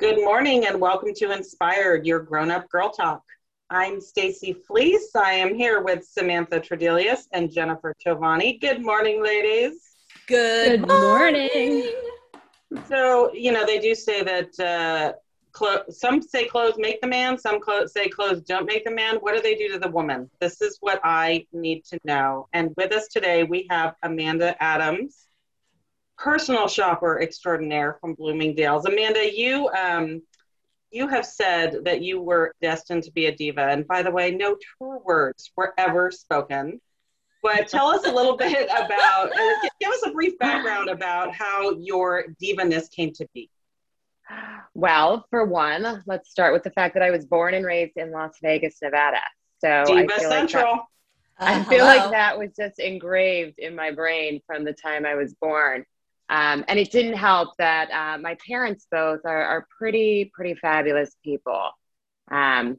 Good morning and welcome to Inspired, your grown-up girl talk. I'm Stacy Fleece. I am here with Samantha Tradelius and Jennifer Tovani. Good morning, ladies. Good, Good morning. So, you know, they do say that uh, clo- some say clothes make the man, some clo- say clothes don't make the man. What do they do to the woman? This is what I need to know. And with us today, we have Amanda Adams, personal shopper extraordinaire from Bloomingdale's. Amanda, you um, you have said that you were destined to be a diva, and by the way, no true words were ever spoken. But tell us a little bit about, uh, give us a brief background about how your divaness came to be. Well, for one, let's start with the fact that I was born and raised in Las Vegas, Nevada. So Diva I feel Central. Like that, I feel like that was just engraved in my brain from the time I was born. Um, and it didn't help that uh, my parents both are, are pretty, pretty fabulous people. Um,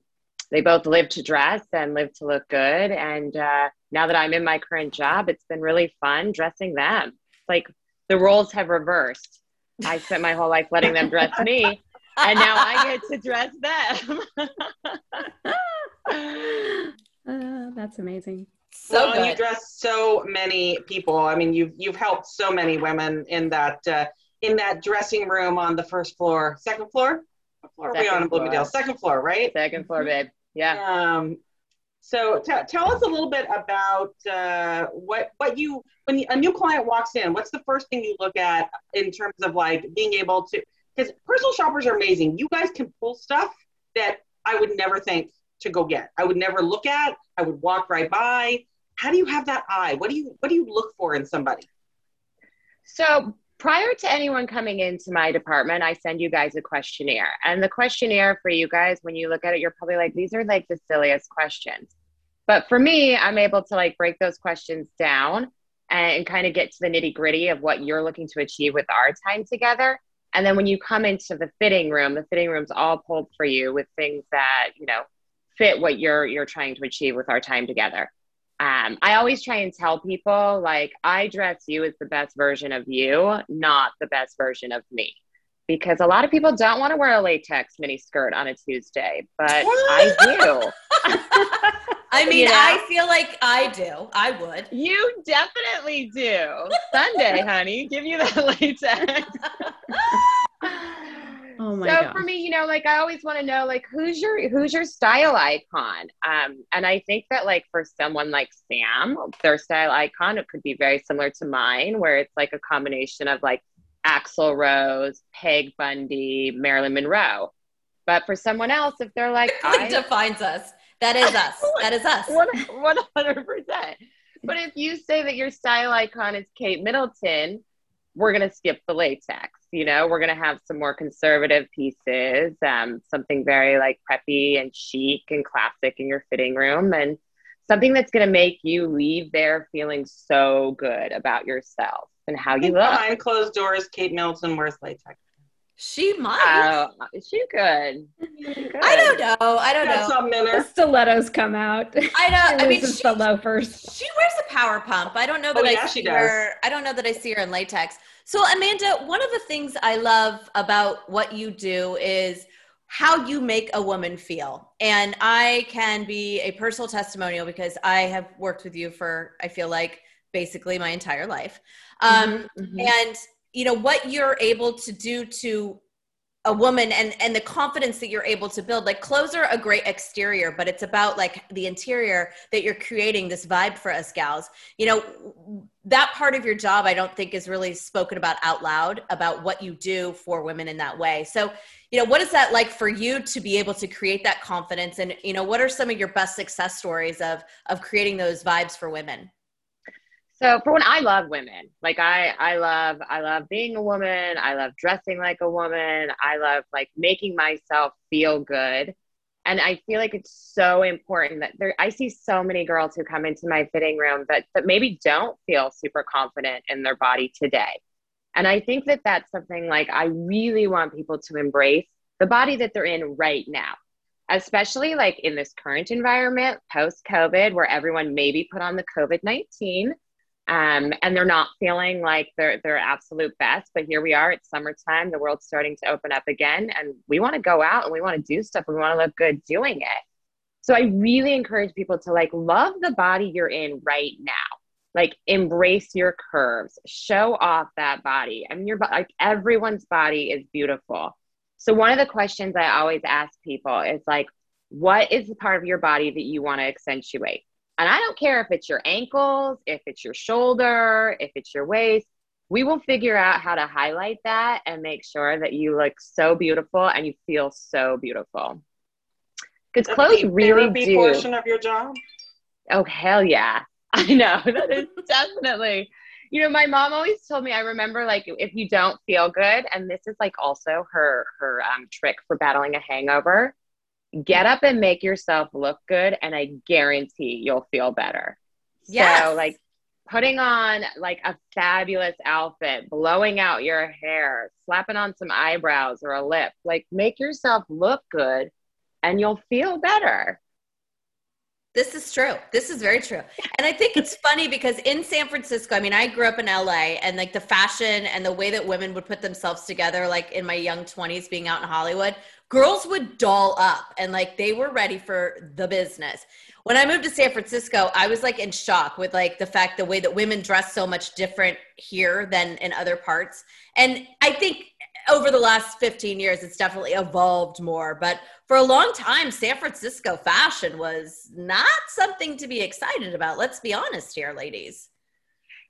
they both live to dress and live to look good. And uh, now that I'm in my current job, it's been really fun dressing them. Like the roles have reversed. I spent my whole life letting them dress me, and now I get to dress them. Uh, that's amazing. So well, you dress so many people. I mean, you've you've helped so many women in that uh, in that dressing room on the first floor, second floor. What floor Second are we on in Bloomingdale? Second floor, right? Second floor, babe. Yeah. Um, so t- tell us a little bit about uh, what what you when a new client walks in. What's the first thing you look at in terms of like being able to? Because personal shoppers are amazing. You guys can pull stuff that I would never think to go get. I would never look at. I would walk right by. How do you have that eye? What do you what do you look for in somebody? So prior to anyone coming into my department, I send you guys a questionnaire. And the questionnaire for you guys, when you look at it, you're probably like, these are like the silliest questions. But for me, I'm able to like break those questions down and kind of get to the nitty gritty of what you're looking to achieve with our time together. And then when you come into the fitting room, the fitting room's all pulled for you with things that, you know, fit what you're you're trying to achieve with our time together. Um, I always try and tell people like I dress you as the best version of you, not the best version of me. Because a lot of people don't want to wear a latex mini skirt on a Tuesday, but I do. I mean, you know? I feel like I do. I would. You definitely do. Sunday, honey, give you that latex. Oh my so gosh. for me, you know, like I always want to know like who's your who's your style icon? Um, and I think that like for someone like Sam, their style icon it could be very similar to mine, where it's like a combination of like Axl Rose, Peg Bundy, Marilyn Monroe. But for someone else, if they're like, I defines us. That is us. that is us. One hundred percent. But if you say that your style icon is Kate Middleton, we're gonna skip the latex you know we're going to have some more conservative pieces um, something very like preppy and chic and classic in your fitting room and something that's going to make you leave there feeling so good about yourself and how you look behind closed doors kate middleton wears latex she might. Oh, she could. She could. I don't know. I don't know. The stilettos come out. I know. I mean, she, the loafers. She wears a power pump. I don't know that oh, I yeah, see she her. I don't know that I see her in latex. So, Amanda, one of the things I love about what you do is how you make a woman feel. And I can be a personal testimonial because I have worked with you for, I feel like, basically my entire life. Um, mm-hmm, mm-hmm. And you know what you're able to do to a woman and and the confidence that you're able to build. Like clothes are a great exterior but it's about like the interior that you're creating this vibe for us gals. You know that part of your job i don't think is really spoken about out loud about what you do for women in that way. So you know what is that like for you to be able to create that confidence? And you know what are some of your best success stories of of creating those vibes for women so for when I love women, like I, I love, I love being a woman. I love dressing like a woman. I love like making myself feel good. And I feel like it's so important that there, I see so many girls who come into my fitting room that, that maybe don't feel super confident in their body today. And I think that that's something like I really want people to embrace the body that they're in right now, especially like in this current environment post COVID, where everyone maybe put on the COVID 19 um, and they're not feeling like they're their absolute best. But here we are. It's summertime. The world's starting to open up again, and we want to go out and we want to do stuff. We want to look good doing it. So I really encourage people to like love the body you're in right now. Like embrace your curves, show off that body. I mean, your like everyone's body is beautiful. So one of the questions I always ask people is like, what is the part of your body that you want to accentuate? And I don't care if it's your ankles, if it's your shoulder, if it's your waist. We will figure out how to highlight that and make sure that you look so beautiful and you feel so beautiful. Because clothes really do. portion of your job. Oh hell yeah! I know that is definitely. You know, my mom always told me. I remember, like, if you don't feel good, and this is like also her her um, trick for battling a hangover get up and make yourself look good and i guarantee you'll feel better Yes. so like putting on like a fabulous outfit blowing out your hair slapping on some eyebrows or a lip like make yourself look good and you'll feel better This is true. This is very true. And I think it's funny because in San Francisco, I mean, I grew up in LA and like the fashion and the way that women would put themselves together, like in my young 20s being out in Hollywood, girls would doll up and like they were ready for the business. When I moved to San Francisco, I was like in shock with like the fact the way that women dress so much different here than in other parts. And I think over the last 15 years, it's definitely evolved more. But for a long time, San Francisco fashion was not something to be excited about. Let's be honest here, ladies.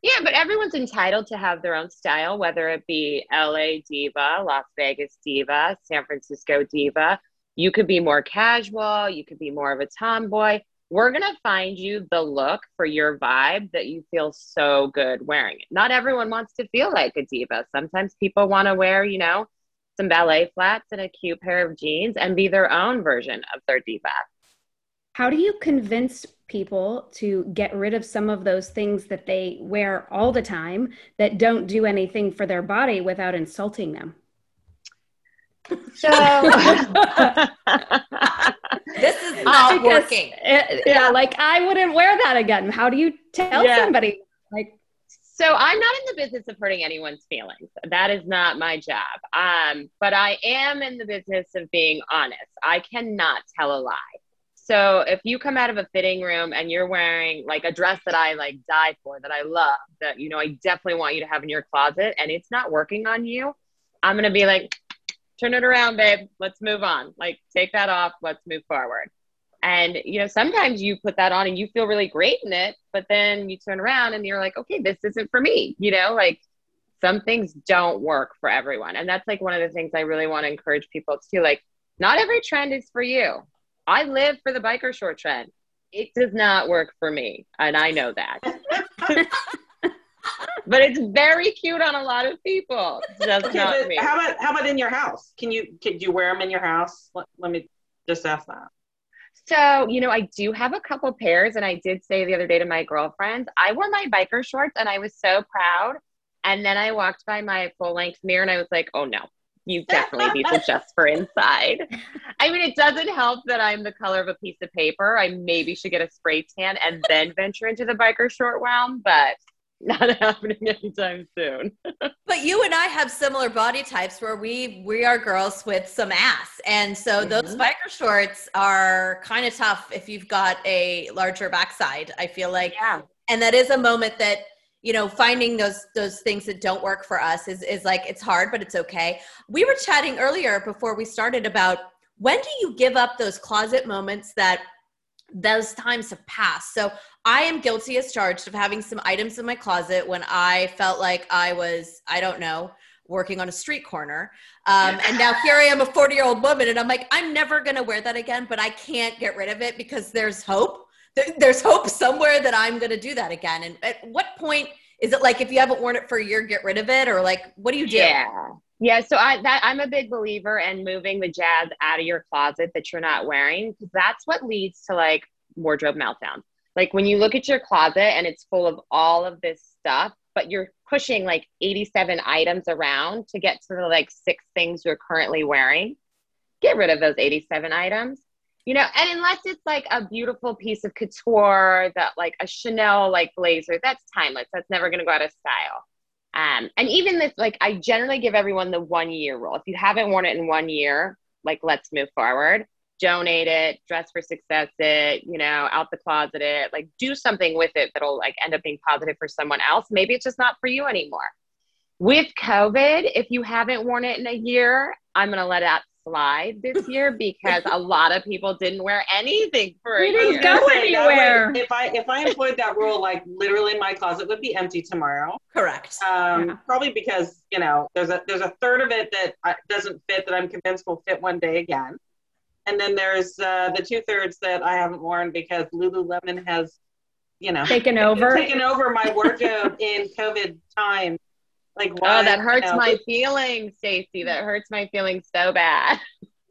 Yeah, but everyone's entitled to have their own style, whether it be LA diva, Las Vegas diva, San Francisco diva. You could be more casual, you could be more of a tomboy. We're going to find you the look for your vibe that you feel so good wearing. Not everyone wants to feel like a diva. Sometimes people want to wear, you know, some ballet flats and a cute pair of jeans and be their own version of their diva. How do you convince people to get rid of some of those things that they wear all the time that don't do anything for their body without insulting them? So, This is not Because, working. uh, yeah, like I wouldn't wear that again. How do you tell Yeah. somebody? Like, so I'm not in the business of hurting anyone's feelings. That is not my job. Um, but I am in the business of being honest. I cannot tell a lie. So if you come out of a fitting room and you're wearing like a dress that I like die for, that I love, that you know I definitely want you to have in your closet, and it's not working on you, I'm gonna be like, turn it around, babe. Let's move on. Like take that off. Let's move forward. And you know, sometimes you put that on and you feel really great in it, but then you turn around and you're like, okay, this isn't for me. You know, like some things don't work for everyone. And that's like one of the things I really want to encourage people to like, not every trend is for you. I live for the biker short trend. It does not work for me. And I know that. but it's very cute on a lot of people. Just Okay, not me. how about how about in your house? Can you can you wear them in your house? Let, let me just ask that. So, you know, I do have a couple pairs, and I did say the other day to my girlfriends, I wore my biker shorts and I was so proud. And then I walked by my full length mirror and I was like, oh no, you definitely these are just for inside. I mean, it doesn't help that I'm the color of a piece of paper. I maybe should get a spray tan and then venture into the biker short realm, but not happening anytime soon. But you and I have similar body types where we we are girls with some ass. And so those Mhm. biker shorts are kind of tough if you've got a larger backside. I feel like Yeah. and that is a moment that you know finding those those things that don't work for us is is like it's hard but it's okay. We were chatting earlier before we started about when do you give up those closet moments that those times have passed? So i am guilty as charged of having some items in my closet when i felt like i was i don't know working on a street corner. Um, and now here i am a 40 year old woman and i'm like i'm never going to wear that again but i can't get rid of it because there's hope there's hope somewhere that I'm going to do that again. And at what point is it like if you haven't worn it for a year, get rid of it, or like what do you do? Yeah. Yeah. So I that I'm a big believer in moving the jazz out of your closet that you're not wearing because that's what leads to like wardrobe meltdown. Like when you look at your closet and it's full of all of this stuff, but you're pushing like 87 items around to get to the like six things you're currently wearing. Get rid of those 87 items. You know, and unless it's like a beautiful piece of couture that like a Chanel like blazer, that's timeless. That's never going to go out of style. Um, and even this, like, I generally give everyone the one year rule. If you haven't worn it in one year, like, let's move forward. Donate it, dress for success it, you know, out the closet it, like, do something with it that'll like end up being positive for someone else. Maybe it's just not for you anymore. With COVID, if you haven't worn it in a year, I'm going to let that slide this year because a lot of people didn't wear anything for a We didn't year. go Say, that way. If I if I employed that rule, like literally, my closet would be empty tomorrow. Correct. Um, Yeah. Probably because you know there's a there's a third of it that doesn't fit that I'm convinced will fit one day again, and then there's uh, the two thirds that I haven't worn because Lululemon has, you know, Taken over. taken over my wardrobe in COVID time. Like Oh, why, that you hurts know, my feelings, Stacey. That hurts my feelings so bad.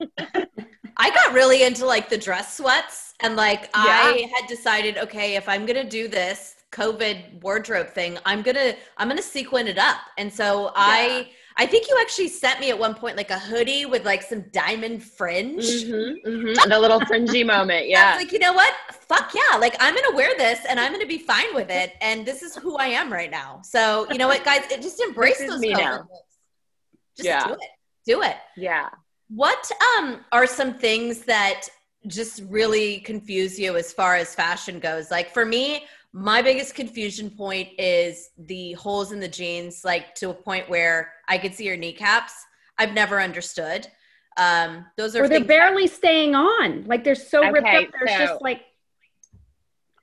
I got really into like the dress sweats and like I had decided, okay, if I'm gonna do this COVID wardrobe thing, I'm gonna I'm gonna sequin it up. And so I I think you actually sent me at one point like a hoodie with like some diamond fringe. The little fringy moment, I yeah. was like, you know what? Fuck yeah. Like I'm gonna wear this and I'm gonna be fine with it. And this is who I am right now. So you know what, guys? It, just embrace those me now. Just Yeah. do it. Do it. yeah. What um are some things that just really confuse you as far as fashion goes? Like for me, my biggest confusion point is the holes in the jeans, like to a point where I could see your kneecaps. I've never understood. Um, those are Or they're things barely staying on. Like they're so ripped Okay, up. There's so- just like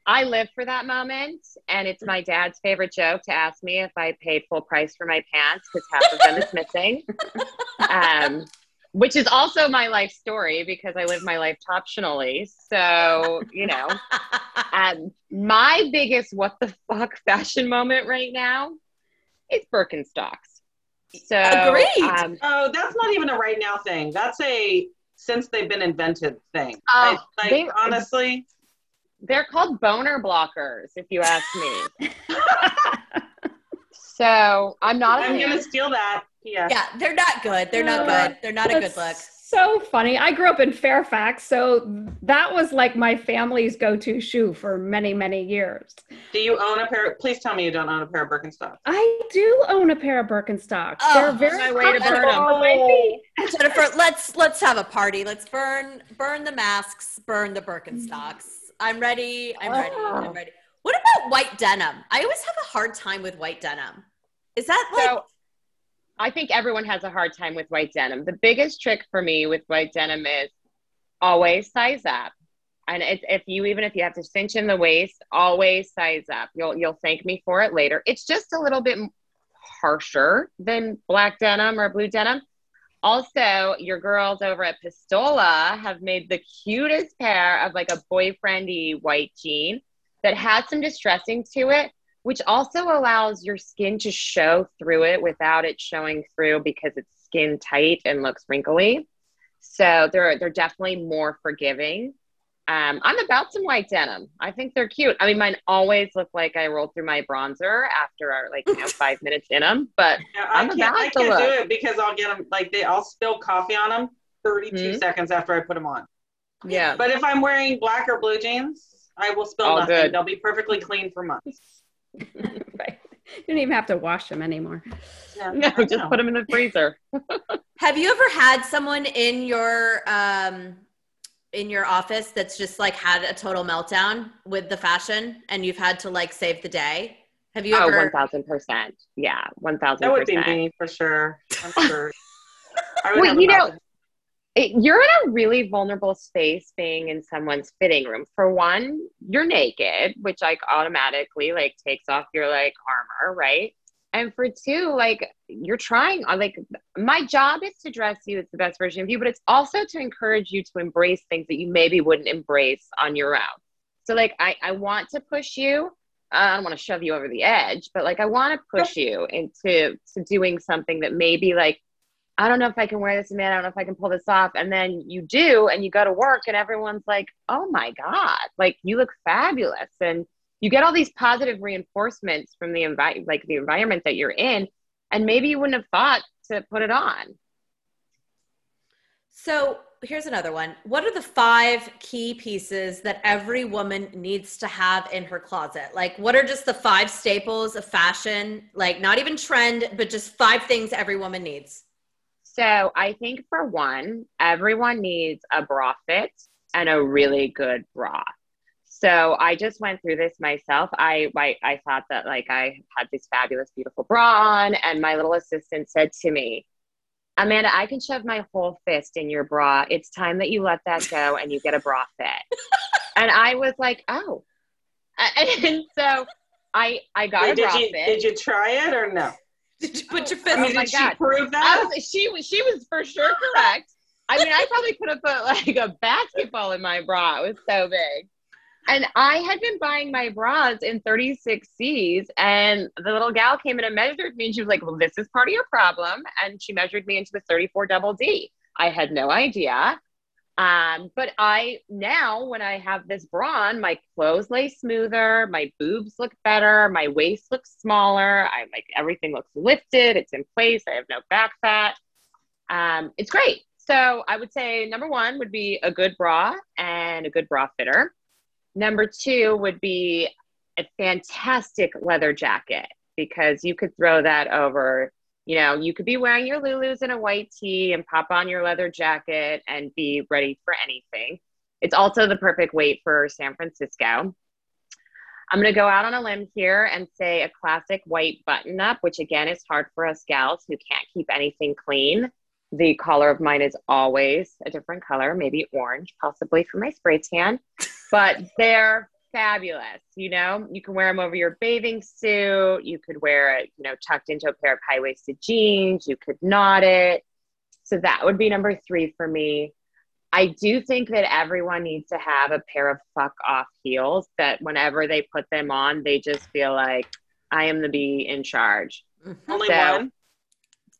I live for that moment, and it's my dad's favorite joke to ask me if I paid full price for my pants because half of them is missing. Um, which is also my life story because I live my life optionally. So, you know, um, my biggest what the fuck fashion moment right now is Birkenstocks. So, Agreed. um, Oh, that's not even a right now thing. That's a since they've been invented thing. Oh, I- like they- honestly, they're called boner blockers, if you ask me. so, I'm not a I'm gonna steal that. Yeah. yeah, they're not good. They're not Uh, good. They're not a good look. So funny. I grew up in Fairfax, so that was like my family's go-to shoe for many, many years. Do you own a pair? Please tell me you don't own a pair of Birkenstocks. I do own a pair of Birkenstocks. Oh, They're very my way to burn 'em. comfortable on my feet. Jennifer, let's let's have a party. Let's burn burn the masks, burn the Birkenstocks. I'm ready. I'm ready. I'm Oh. ready. What about white denim? I always have a hard time with white denim. Is that like So I think everyone has a hard time with white denim. The biggest trick for me with white denim is always size up. And if you even if you have to cinch in the waist, always size up. You'll you'll thank me for it later. It's just a little bit harsher than black denim or blue denim. Also, your girls over at Pistola have made the cutest pair of like a boyfriendy white jean that has some distressing to it, which also allows your skin to show through it without it showing through because it's skin tight and looks wrinkly. So they're they're definitely more forgiving. Um, I'm about some white denim. I think they're cute. I mean, mine always look like I rolled through my bronzer after like you know five minutes in them, but Yeah, I I'm can't. about I can't do look. it because I'll get them like they. I'll spill coffee on them 32 Mhm. seconds after I put them on. yeah. But if I'm wearing black or blue jeans, I will spill All nothing. good. They'll be perfectly clean for months. Right. You don't even have to wash them anymore. Yeah, No, just know. put them in the freezer. have you ever had someone in your um in your office that's just like had a total meltdown with the fashion and you've had to like save the day? Have you Oh, ever one thousand percent. Yeah, one thousand That would be me for sure. I'm sure. I would Well, you know, meltdown. It, you're in a really vulnerable space being in someone's fitting room. For one, you're naked, which like automatically like takes off your like armor, right? And for two, like you're trying uh, like my job is to dress you as the best version of you, but it's also to encourage you to embrace things that you maybe wouldn't embrace on your own. So like I, I want to push you. I don't want to shove you over the edge, but like I want to push you into to doing something that maybe like I don't know if I can wear this, man. I don't know if I can pull this off. And then you do, and you go to work, and everyone's like, oh my God, like you look fabulous. And you get all these positive reinforcements from the envi- like the environment that you're in. And maybe you wouldn't have thought to put it on. So here's another one. What are the five key pieces that every woman needs to have in her closet? Like, what are just the five staples of fashion? Like, not even trend, but just five things every woman needs. So I think for one, everyone needs a bra fit and a really good bra. So I just went through this myself. I, I I thought that like I had this fabulous, beautiful bra on, and my little assistant said to me, Amanda, I can shove my whole fist in your bra. It's time that you let that go and you get a bra fit. and I was like, oh. And so I I got Wait, a did you fit. did you try it or no? Did you put oh, your I fist? mean, my did she God. prove I that? was, she was she was for sure correct. I mean, I probably could have put like a basketball in my bra. It was so big. And I had been buying my bras in 36Cs, and the little gal came in and measured me, and she was like, Well, this is part of your problem. And she measured me into a 34 double D. I had no idea. Um, but I now, when I have this bra on, my clothes lay smoother, my boobs look better, my waist looks smaller. I like everything looks lifted, it's in place. I have no back fat. Um, it's great. So I would say number one would be a good bra and a good bra fitter. Number two would be a fantastic leather jacket because you could throw that over. You know, you could be wearing your Lulus and a white tee and pop on your leather jacket and be ready for anything. It's also the perfect weight for San Francisco. I'm going to go out on a limb here and say a classic white button up, which again is hard for us gals who can't keep anything clean. The color of mine is always a different color, maybe orange, possibly for my spray tan, but they're fabulous. You know, you can wear them over your bathing suit. You could wear it, you know, tucked into a pair of high waisted jeans. You could knot it. So that would be number three for me. I do think that everyone needs to have a pair of fuck off heels that whenever they put them on, they just feel like I am the bee in charge. Mhm. Only So- one.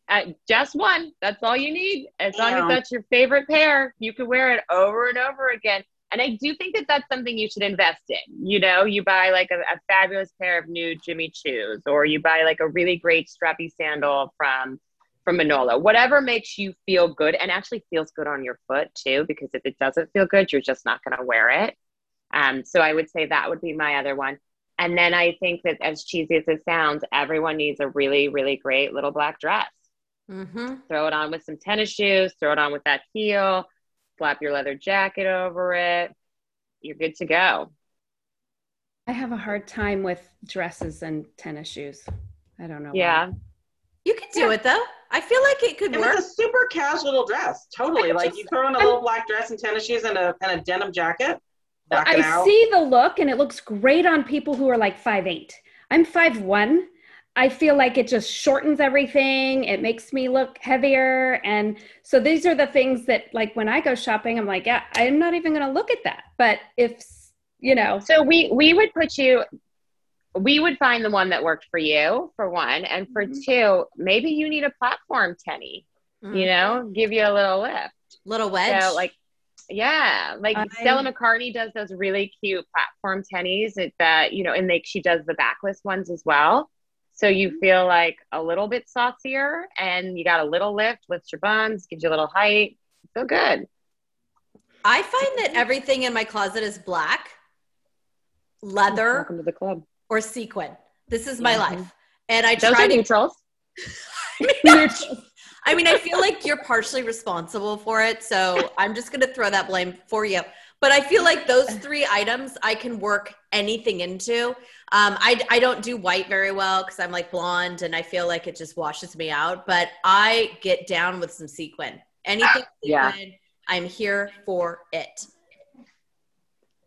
Uh, just one. That's all you need. As long as that's your favorite pair, you can wear it over and over again. And I do think that that's something you should invest in. You know, you buy like a, a fabulous pair of new Jimmy Choos, or you buy like a really great strappy sandal from from Manolo. Whatever makes you feel good and actually feels good on your foot too. Because if it doesn't feel good, you're just not going to wear it. Um, so I would say that would be my other one. And then I think that as cheesy as it sounds, everyone needs a really, really great little black dress Mhm. throw it on with some tennis shoes, throw it on with that heel, slap your leather jacket over it. You're good to go. I have a hard time with dresses and tennis shoes. I don't know. why. Yeah. You could do it though. I feel like it could And work. it's a super casual little dress. Totally. Like you throw on a little black dress and tennis shoes and a and a denim jacket. I out. see the look and it looks great on people who are like five eight. I'm five one. I feel like it just shortens everything. It makes me look heavier. And so these are the things that like when I go shopping, I'm like, yeah, I'm not even gonna look at that. But if you know, So we we would put you we would find the one that worked for you for one and for Mhm. two maybe you need a platform tenny you Mm. know give you a little lift Little wedge. so like yeah like I- stella mccartney does those really cute platform tennies that, that you know and like she does the backless ones as well so you feel like a little bit saucier and you got a little lift lifts your buns gives you a little height feel good I find that everything in my closet is black, leather, welcome to the club or sequin. This is my Mhm. life. And I those try are to neutrals I mean, I feel like you're partially responsible for it, so I'm just going to throw that blame for you. But I feel like those three items I can work anything into. Um, I, I don't do white very well because I'm like blonde and I feel like it just washes me out. But I get down with some sequin. Anything Yeah. sequin, I'm here for it.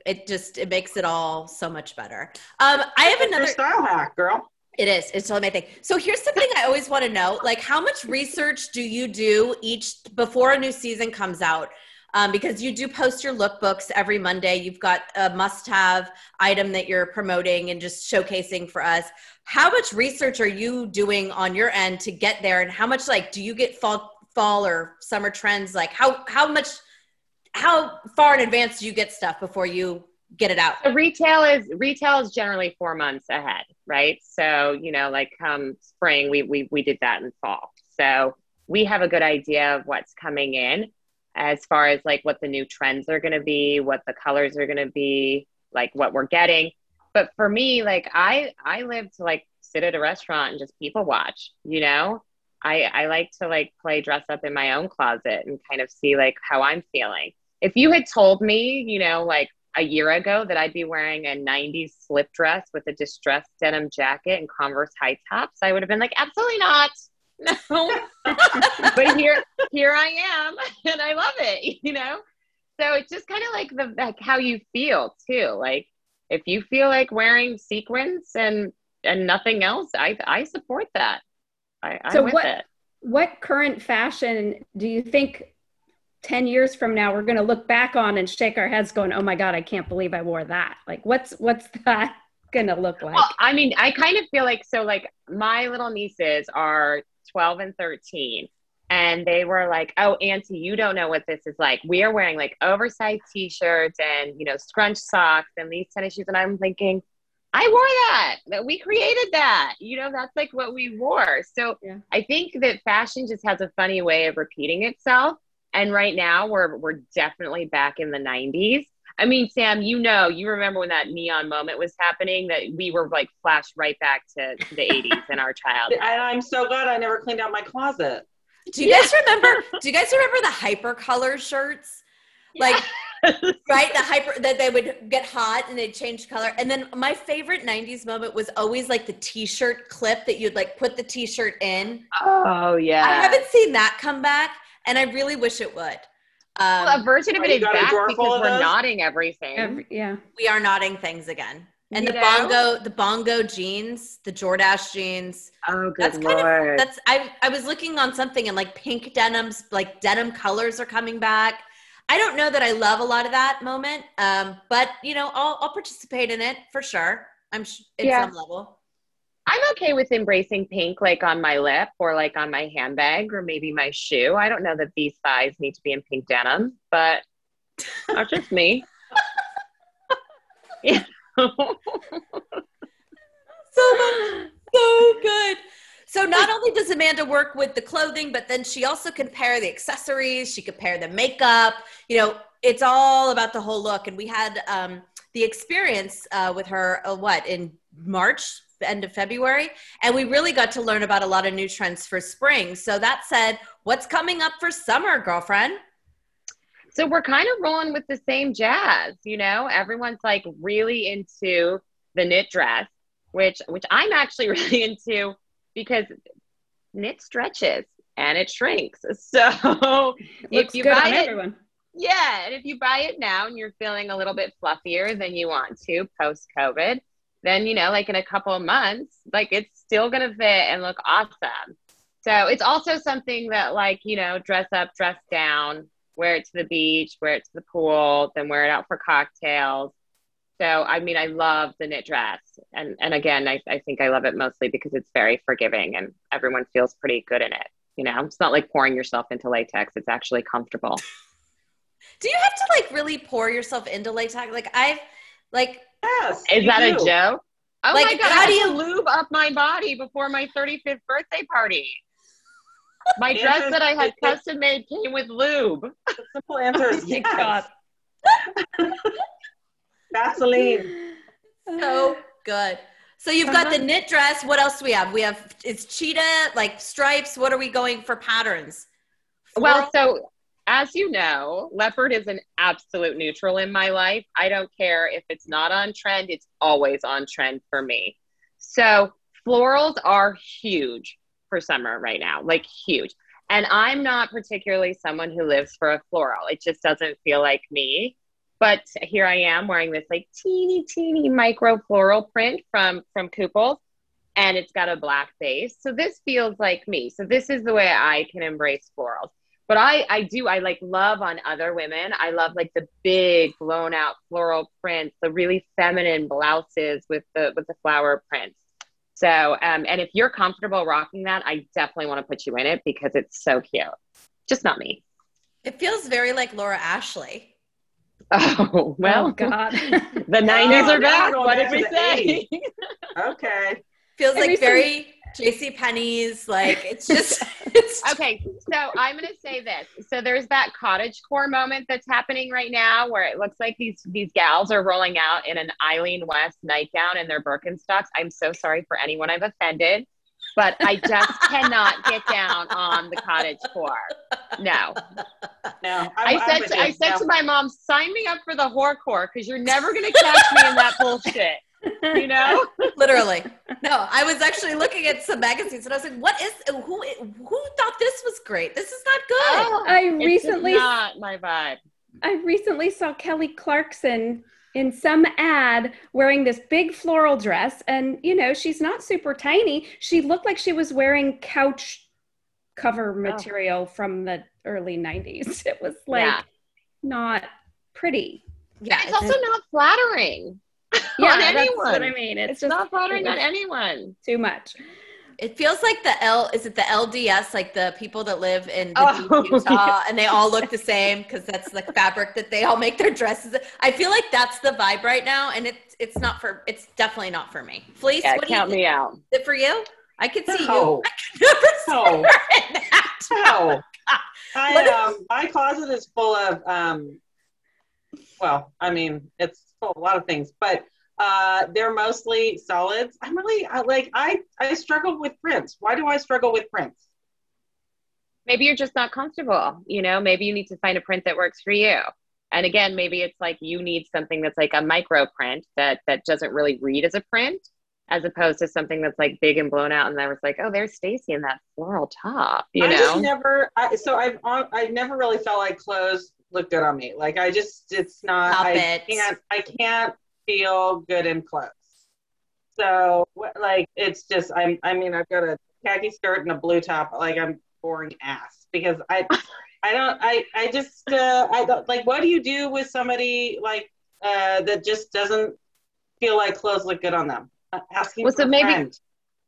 It just it makes it all so much better. Um, I have another. style hack, girl. It is. It's totally my thing. So here's something I always want to know: like, how much research do you do each before a new season comes out? Um, because you do post your lookbooks every Monday. You've got a must-have item that you're promoting and just showcasing for us. How much research are you doing on your end to get there? And how much like do you get fall, fall or summer trends? Like how how much how far in advance do you get stuff before you get it out? So retail is retail is generally four months ahead, right? So you know, like come spring, we we we did that in fall. So we have a good idea of what's coming in. As far as like what the new trends are going to be, what the colors are going to be, like what we're getting. But for me, like I I live to like sit at a restaurant and just people watch, you know? I I like to like play dress up in my own closet and kind of see like how I'm feeling. If you had told me, you know, like a year ago that I'd be wearing a 90s slip dress with a distressed denim jacket and Converse high tops, I would have been like, absolutely not. No. but here here I am and I love it, you know? So it's just kind of like the like how you feel too. Like if you feel like wearing sequins and and nothing else, I I support that. I, I'm So with what- it. What current fashion do you think 10 years from now we're going to look back on and shake our heads going, "Oh my god, I can't believe I wore that." Like what's what's that going to look like? Well, I mean, I kind of feel like so like my little nieces are 12 and 13 and they were like, "Oh, auntie, you don't know what this is like. We are wearing like oversized t-shirts and, you know, scrunch socks and these tennis shoes." And I'm thinking, "I wore that. We created that. You know, that's like what we wore." So, Yeah. I think that fashion just has a funny way of repeating itself. And right now we're we're definitely back in the 90s. I mean, Sam, you know, you remember when that neon moment was happening that we were like flashed right back to, to the 80s in our childhood. And I'm so glad I never cleaned out my closet. Do you guys remember? Do you guys remember the hyper color shirts? Like, right? The hyper that they would get hot and they'd change color. And then my favorite '90s moment was always like the T-shirt clip that you'd like put the T-shirt in. Oh, yeah. I haven't seen that come back, and I really wish it would. Um, Well, a version of it you is got a back because we're nodding everything. Every, yeah. we are nodding things again. And You the know? bongo, the bongo jeans, the Jordache jeans. oh, good That's kind of lord. that's I I was looking on something and like pink denims, like denim colors are coming back. I don't know that I love a lot of that moment, um, but you know, I'll I'll participate in it for sure. I'm sh- at Yeah. some level. I'm okay with embracing pink like on my lip or like on my handbag or maybe my shoe. I don't know that these thighs need to be in pink denim, but that's just me. So so good. So not only does Amanda work with the clothing, but then she also can pair the accessories. She could pair the makeup. You know, it's all about the whole look. And we had um, the experience uh, with her. Uh, what in March, end of February, and we really got to learn about a lot of new trends for spring. So that said, what's coming up for summer, girlfriend? So we're kind of rolling with the same jazz, you know. Everyone's like really into the knit dress, which which I'm actually really into because knit stretches and it shrinks. So if you good buy on it, everyone. yeah, and if you buy it now and you're feeling a little bit fluffier than you want to post COVID, then you know, like in a couple of months, like it's still gonna fit and look awesome. So it's also something that like, you know, dress up, dress down, wear it to the beach, wear it to the pool, then wear it out for cocktails. So I mean I love the knit dress. And and again, I, I think I love it mostly because it's very forgiving and everyone feels pretty good in it. You know, it's not like pouring yourself into latex. It's actually comfortable. Do you have to like really pour yourself into latex? Like I've like Yes. Is you that a joke? Oh Like, my god! how do you- lube up my body before my 35th birthday party? My dress that I had it- it- custom made came with lube. The simple answer is yes. God. Vaseline. so good. So you've got the Uh-huh. knit dress. What else do we have? We have it's cheetah, like stripes. What are we going for patterns? Well, so as you know, leopard is an absolute neutral in my life. I don't care if it's not on trend; it's always on trend for me. So florals are huge for summer right now, like huge. And I'm not particularly someone who lives for a floral. It just doesn't feel like me. But here I am wearing this like teeny, teeny micro floral print from from Kooples, and it's got a black base. So this feels like me. So this is the way I can embrace florals. But I I do I like love on other women. I love like the big blown out floral prints, the really feminine blouses with the with the flower prints. So um, and if you're comfortable rocking that, I definitely want to put you in it because it's so cute. Just not me. it feels very like Laura Ashley. Oh well, oh God. the '90s Yeah, are back. What did we say? Okay. Feels like very JC Penney's. Like it's just it's okay. So I'm gonna say this. So there's that cottage core moment that's happening right now where it looks like these these gals are rolling out in an Eileen West nightgown and their Birkenstocks. I'm so sorry for anyone I've offended but I just cannot get down on the cottage core. No, no. I'm, i said to, I said no. to my mom, sign me up for the horror core because you're never going to catch me in that bullshit. You know, literally. No, I was actually looking at some magazines and I was like, "What is who? Who thought this was great? This is not good." Oh, I recently not my vibe. I recently saw Kelly Clarkson in some ad wearing this big floral dress and you know she's not super tiny she looked like she was wearing couch cover oh. material oh. from the early 90s it was like yeah. not pretty yeah it's, also not flattering yeah that's what i mean it's, it's just, not flattering on anyone too much it feels like the L is it the LDS, like the people that live in oh, Utah, yeah. and they all look the same because that's the fabric that they all make their dresses. I feel like that's the vibe right now, and it's it's not for it's definitely not for me. Fleece, yeah, what count me out. Is it for you? I can see no. you. I never no. No. Oh I, um, my closet is full of um, well, I mean, it's full of a lot of things, but uh, they're mostly solids. I'm really I, like I I struggle with prints. Why do I struggle with prints? Maybe you're just not comfortable. You know, maybe you need to find a print that works for you. And again, maybe it's like you need something that's like a micro print that that doesn't really read as a print, as opposed to something that's like big and blown out. And I was like, oh, there's Stacy in that floral top. You I know, just never. I, so I've I've never really felt like clothes look good on me. Like I just, it's not. Stop I it. can't. I can't feel good in clothes. So like it's just I'm I mean I've got a khaki skirt and a blue top like I'm boring ass because I I don't I I just uh, I don't like what do you do with somebody like uh, that just doesn't feel like clothes look good on them? Uh, asking well, so maybe friend.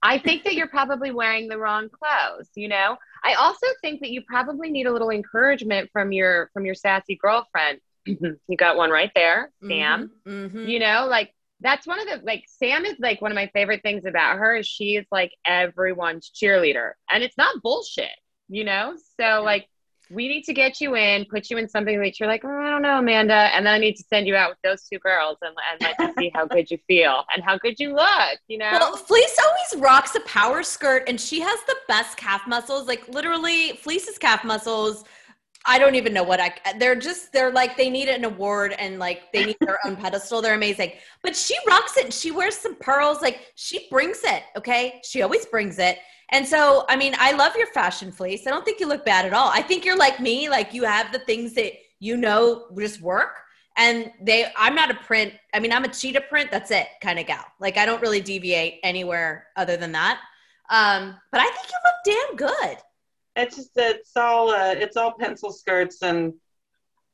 I think that you're probably wearing the wrong clothes, you know? I also think that you probably need a little encouragement from your from your sassy girlfriend you got one right there, Sam. Mm-hmm, mm-hmm. You know, like that's one of the like Sam is like one of my favorite things about her is she is like everyone's cheerleader. And it's not bullshit, you know? So like we need to get you in, put you in something that you're like, oh, I don't know, Amanda. And then I need to send you out with those two girls and, and let you see how good you feel and how good you look, you know? Well, Fleece always rocks a power skirt and she has the best calf muscles. Like literally, Fleece's calf muscles I don't even know what I. They're just they're like they need an award and like they need their own pedestal. They're amazing, but she rocks it. She wears some pearls. Like she brings it. Okay, she always brings it. And so, I mean, I love your fashion fleece. I don't think you look bad at all. I think you're like me. Like you have the things that you know just work. And they, I'm not a print. I mean, I'm a cheetah print. That's it, kind of gal. Like I don't really deviate anywhere other than that. Um, but I think you look damn good it's just it's all uh, it's all pencil skirts and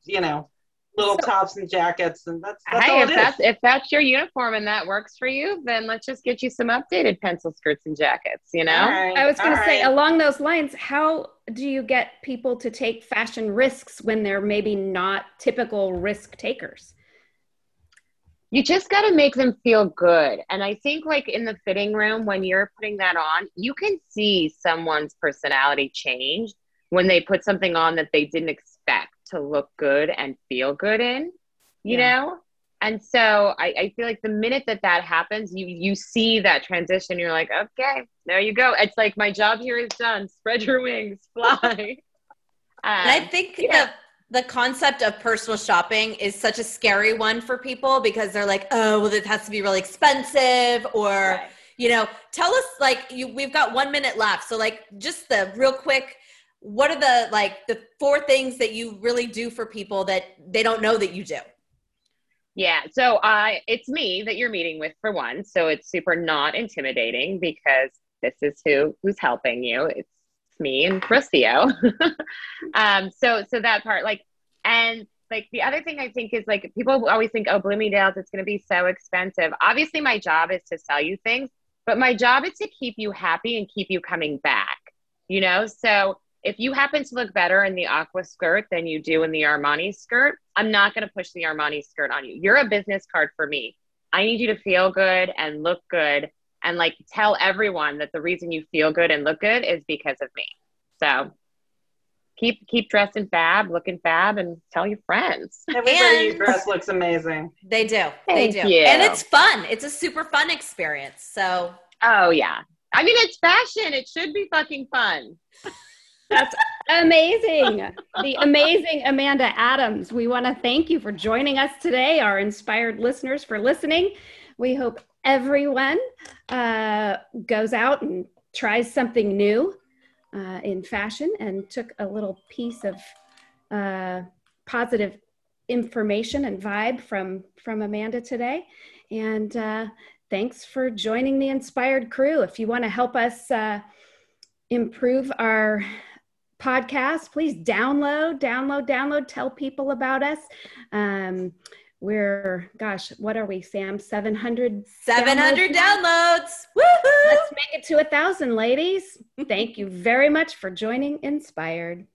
you know little so, tops and jackets and that's, that's hey if that's if that's your uniform and that works for you then let's just get you some updated pencil skirts and jackets you know right, i was going to say right. along those lines how do you get people to take fashion risks when they're maybe not typical risk takers you just got to make them feel good. And I think, like in the fitting room, when you're putting that on, you can see someone's personality change when they put something on that they didn't expect to look good and feel good in, you yeah. know? And so I, I, feel like the minute that that happens, you you see that transition. You're like, okay, there you go. It's like my job here is done. Spread your wings, fly. um, and I think yeah the concept of personal shopping is such a scary one for people because they're like, oh, well, it has to be really expensive or, right. you know, tell us like you, we've got one minute left. So like just the real quick, what are the like the four things that you really do for people that they don't know that you do? Yeah, so I it's me that you're meeting with for one, so it's super not intimidating because this is who who's helping you. It's me and Rocio. um, so so that part, like, and like the other thing I think is like people always think, oh, Bloomingdale's, it's going to be so expensive. Obviously, my job is to sell you things, but my job is to keep you happy and keep you coming back. You know, so if you happen to look better in the aqua skirt than you do in the Armani skirt, I'm not going to push the Armani skirt on you. You're a business card for me. I need you to feel good and look good and like tell everyone that the reason you feel good and look good is because of me. So keep keep dressing fab, looking fab, and tell your friends. Everybody you dress looks amazing. They do. Thank they do. you. And it's fun. It's a super fun experience. So Oh yeah. I mean, it's fashion. It should be fucking fun. That's amazing. The amazing Amanda Adams. We want to thank you for joining us today, our inspired listeners for listening. We hope everyone uh, goes out and tries something new uh, in fashion and took a little piece of uh, positive information and vibe from from Amanda today. And uh, thanks for joining the inspired crew. If you want to help us uh, improve our podcast, please download, download, download. Tell people about us. Um, we're gosh, what are we, Sam? Seven hundred. 700 Downloads downloads. Woohoo! Let's make it to a thousand, ladies. Thank you very much for joining InspiHER'd.